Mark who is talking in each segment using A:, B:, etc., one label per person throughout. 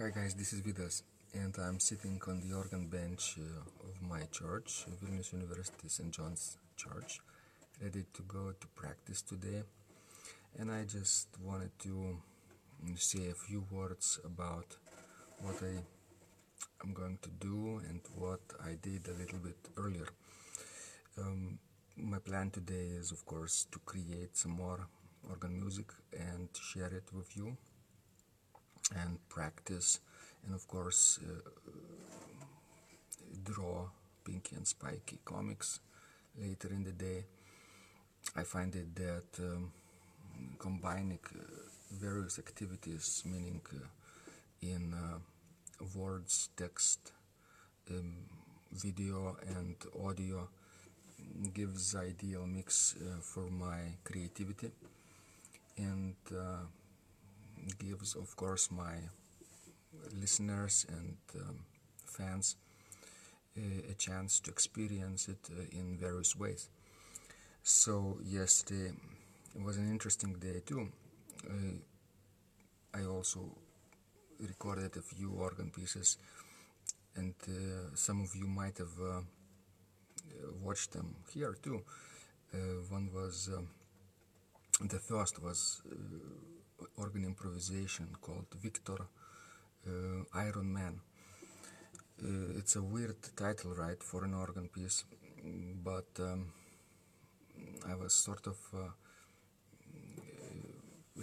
A: Hi guys, this is Vidas, and I'm sitting on the organ bench uh, of my church, Vilnius University St. John's Church, ready to go to practice today. And I just wanted to mm, say a few words about what I am going to do and what I did a little bit earlier. Um, my plan today is, of course, to create some more organ music and share it with you and practice and of course uh, draw Pinky and Spiky comics later in the day. I find it that um, combining uh, various activities, meaning uh, in words, text, um, video, and audio, gives ideal mix uh, for my creativity and uh, gives, of course, my listeners and um, fans uh, a chance to experience it uh, in various ways. So, yesterday was an interesting day too. Uh, I also recorded a few organ pieces, and uh, some of you might have uh, watched them here too. Uh, one was um, the first was organ improvisation called Victor uh, Iron Man. Uh, it's a weird title, right, for an organ piece, but um, I was sort of uh,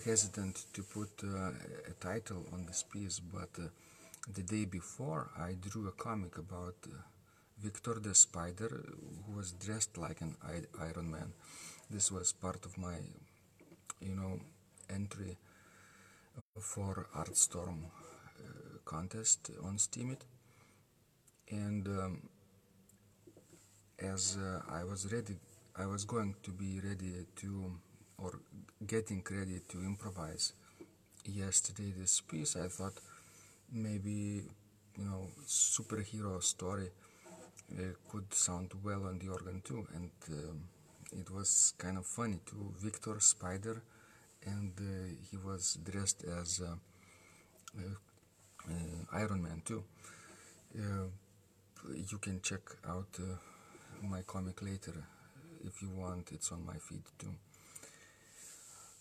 A: hesitant to put uh, a title on this piece, but uh, the day before I drew a comic about uh, Victor the Spider who was dressed like an Iron Man. This was part of my, you know, entry for Artstorm uh, contest on Steemit. And um, as uh, I was ready, I was going to be ready to, or getting ready to improvise yesterday this piece, I thought maybe, you know, superhero story uh, could sound well on the organ too. And um, it was kind of funny too. Victor Spider and uh, he was dressed as uh, uh, Iron Man too. you can check out my comic later if you want. It's on my feed too.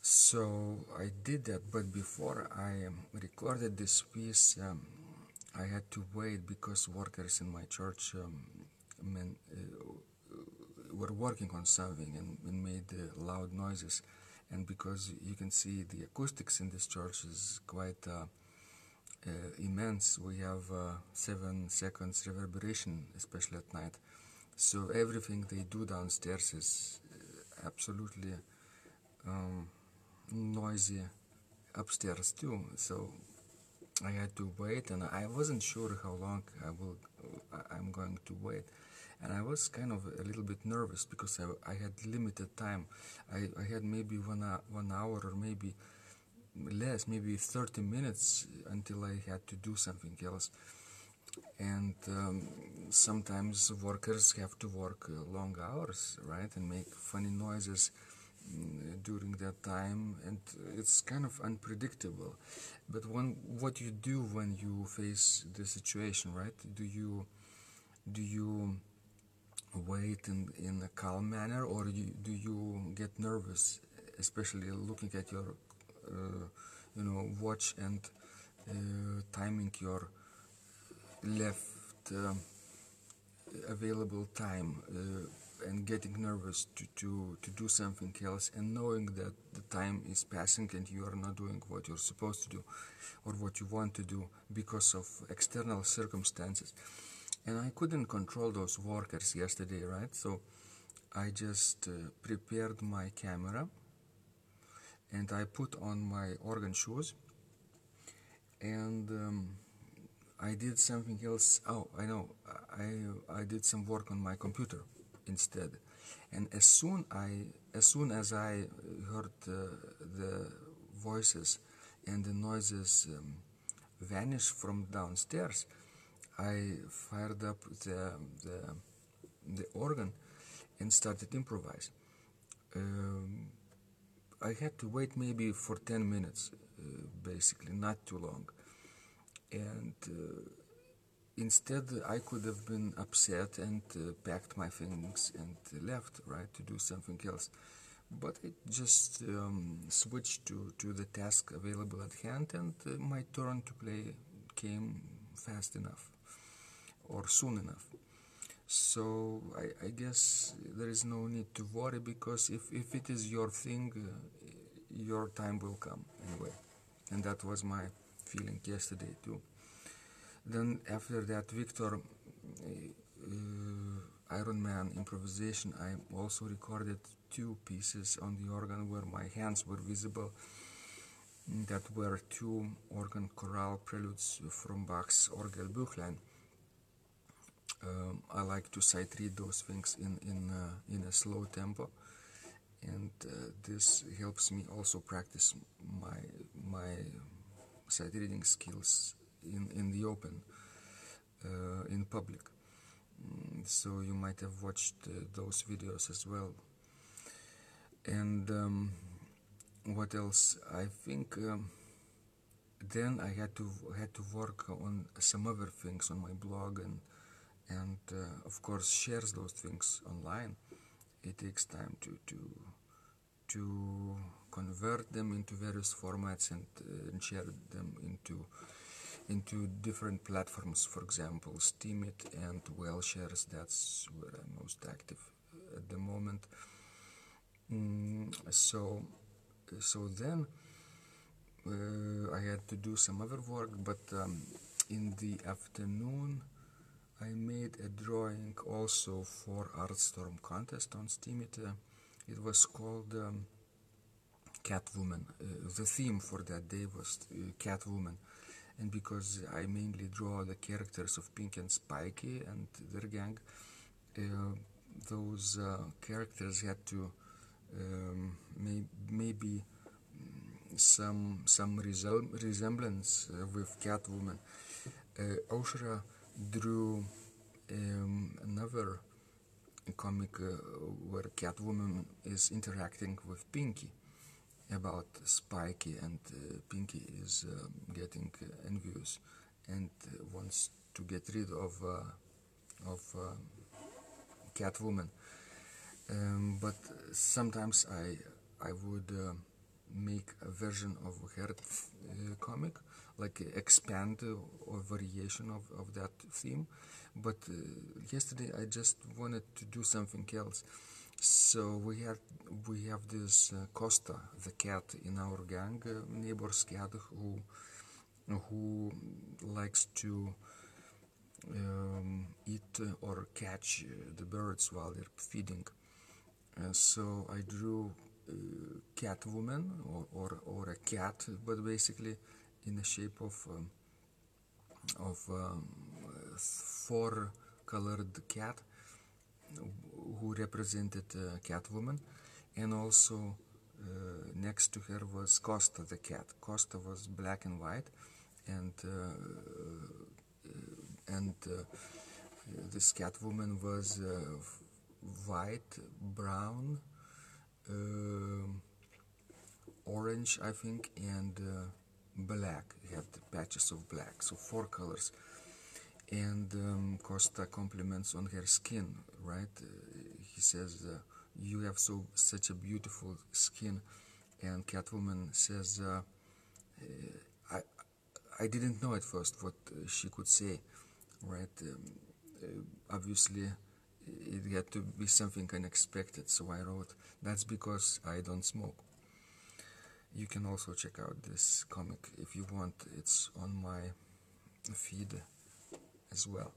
A: So I did that, but before I um, recorded this piece, um, I had to wait because workers in my church um, men, uh, were working on something and, and made uh, loud noises and because you can see the acoustics in this church is quite uh, uh, immense we have uh, seven seconds reverberation especially at night. So everything they do downstairs is uh, absolutely um, noisy upstairs too. So I had to wait and I wasn't sure how long I will I'm going to wait and I was kind of a little bit nervous because I, I had limited time. I, I had maybe one, uh, one hour or maybe less, maybe 30 minutes until I had to do something else. And um, sometimes workers have to work uh, long hours, right, and make funny noises mm, during that time, and it's kind of unpredictable. But when what you do when you face the situation, right? Do you do you wait in, in a calm manner or you, do you get nervous especially looking at your uh, you know watch and uh, timing your left uh, available time uh, and getting nervous to, to, to do something else and knowing that the time is passing and you are not doing what you're supposed to do or what you want to do because of external circumstances and I couldn't control those workers yesterday, right? So I just uh, prepared my camera and I put on my organ shoes and um, I did something else. Oh, I know. I I did some work on my computer instead, and as soon I as soon as I heard uh, the voices and the noises um, vanish from downstairs, I fired up the, the, the organ and started improvise. Um, I had to wait maybe for 10 minutes, uh, basically, not too long. and uh, instead I could have been upset and uh, packed my things and left, right, to do something else. But I just um, switched to, to the task available at hand, and uh, my turn to play came fast enough or soon enough. So I, I guess there is no need to worry because if, if it is your thing, uh, your time will come anyway. And that was my feeling yesterday too. Then after that Victor uh, Iron Man improvisation, I also recorded two pieces on the organ where my hands were visible. That were two organ chorale preludes from Bach's Orgelbüchlein. Um, I like to sight read those things in in uh, in a slow tempo, and uh, this helps me also practice my my sight reading skills in, in the open, uh, in public. Mm, so you might have watched uh, those videos as well. And um, what else? I think um, then I had to had to work on some other things on my blog and and uh, of course shares those things online. It takes time to to to convert them into various formats and, uh, and share them into into different platforms for example steemit and Whaleshares that's where i'm most active at the moment mm, so so then uh, i had to do some other work but um, in the afternoon i made a drawing also for artstorm contest on steemit uh, it was called um, catwoman. Uh, the theme for that day was uh, catwoman. And because I mainly draw the characters of Pink and Spiky and their gang, uh, those uh, characters had to um, may, maybe some some resem- resemblance uh, with Catwoman. Uh, Oshra drew um, another comic uh, where Catwoman is interacting with Pinky about Spiky, and uh, Pinky is uh, getting uh, envious and uh, wants to get rid of uh, of um, Catwoman. Um, but sometimes I I would uh, make a version of her comic, like expand or variation of, of that theme. But yesterday I just wanted to do something else. So we have we have this uh, Costa, the cat in our gang, uh, neighbor's cat, who who likes to um, eat or catch uh, the birds while they're feeding. so I drew cat woman or, or, or a cat, but basically in the shape of um, of um, four colored cat who represented uh, Catwoman, and also uh, next to her was Costa the cat. Costa was black and white, and uh, and this Catwoman was white, brown, orange, I think, and black. you have the patches of black, so four colors. And um, Costa compliments on her skin, right? he says, uh, "You have so such a beautiful skin," and Catwoman says, uh, "I I didn't know at first what uh, she could say, right? Um, uh, obviously." It had to be something unexpected, so I wrote, That's because I don't smoke. You can also check out this comic if you want, it's on my feed as well.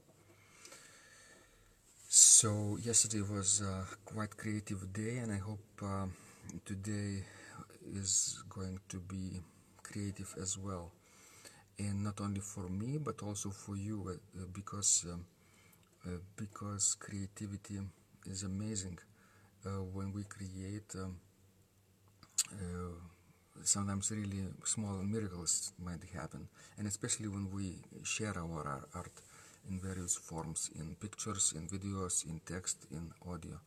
A: So yesterday was a quite creative day, and I hope uh, today is going to be creative as well, and not only for me but also for you, uh, because um, because creativity is amazing. Uh, when we create, um, uh, sometimes really small miracles might happen, and especially when we share our art in various forms in pictures in videos in text in audio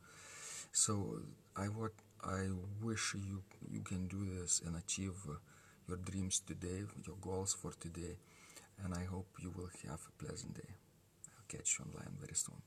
A: so i what i wish you you can do this and achieve uh, your dreams today your goals for today and I hope you will have a pleasant day catch online very soon.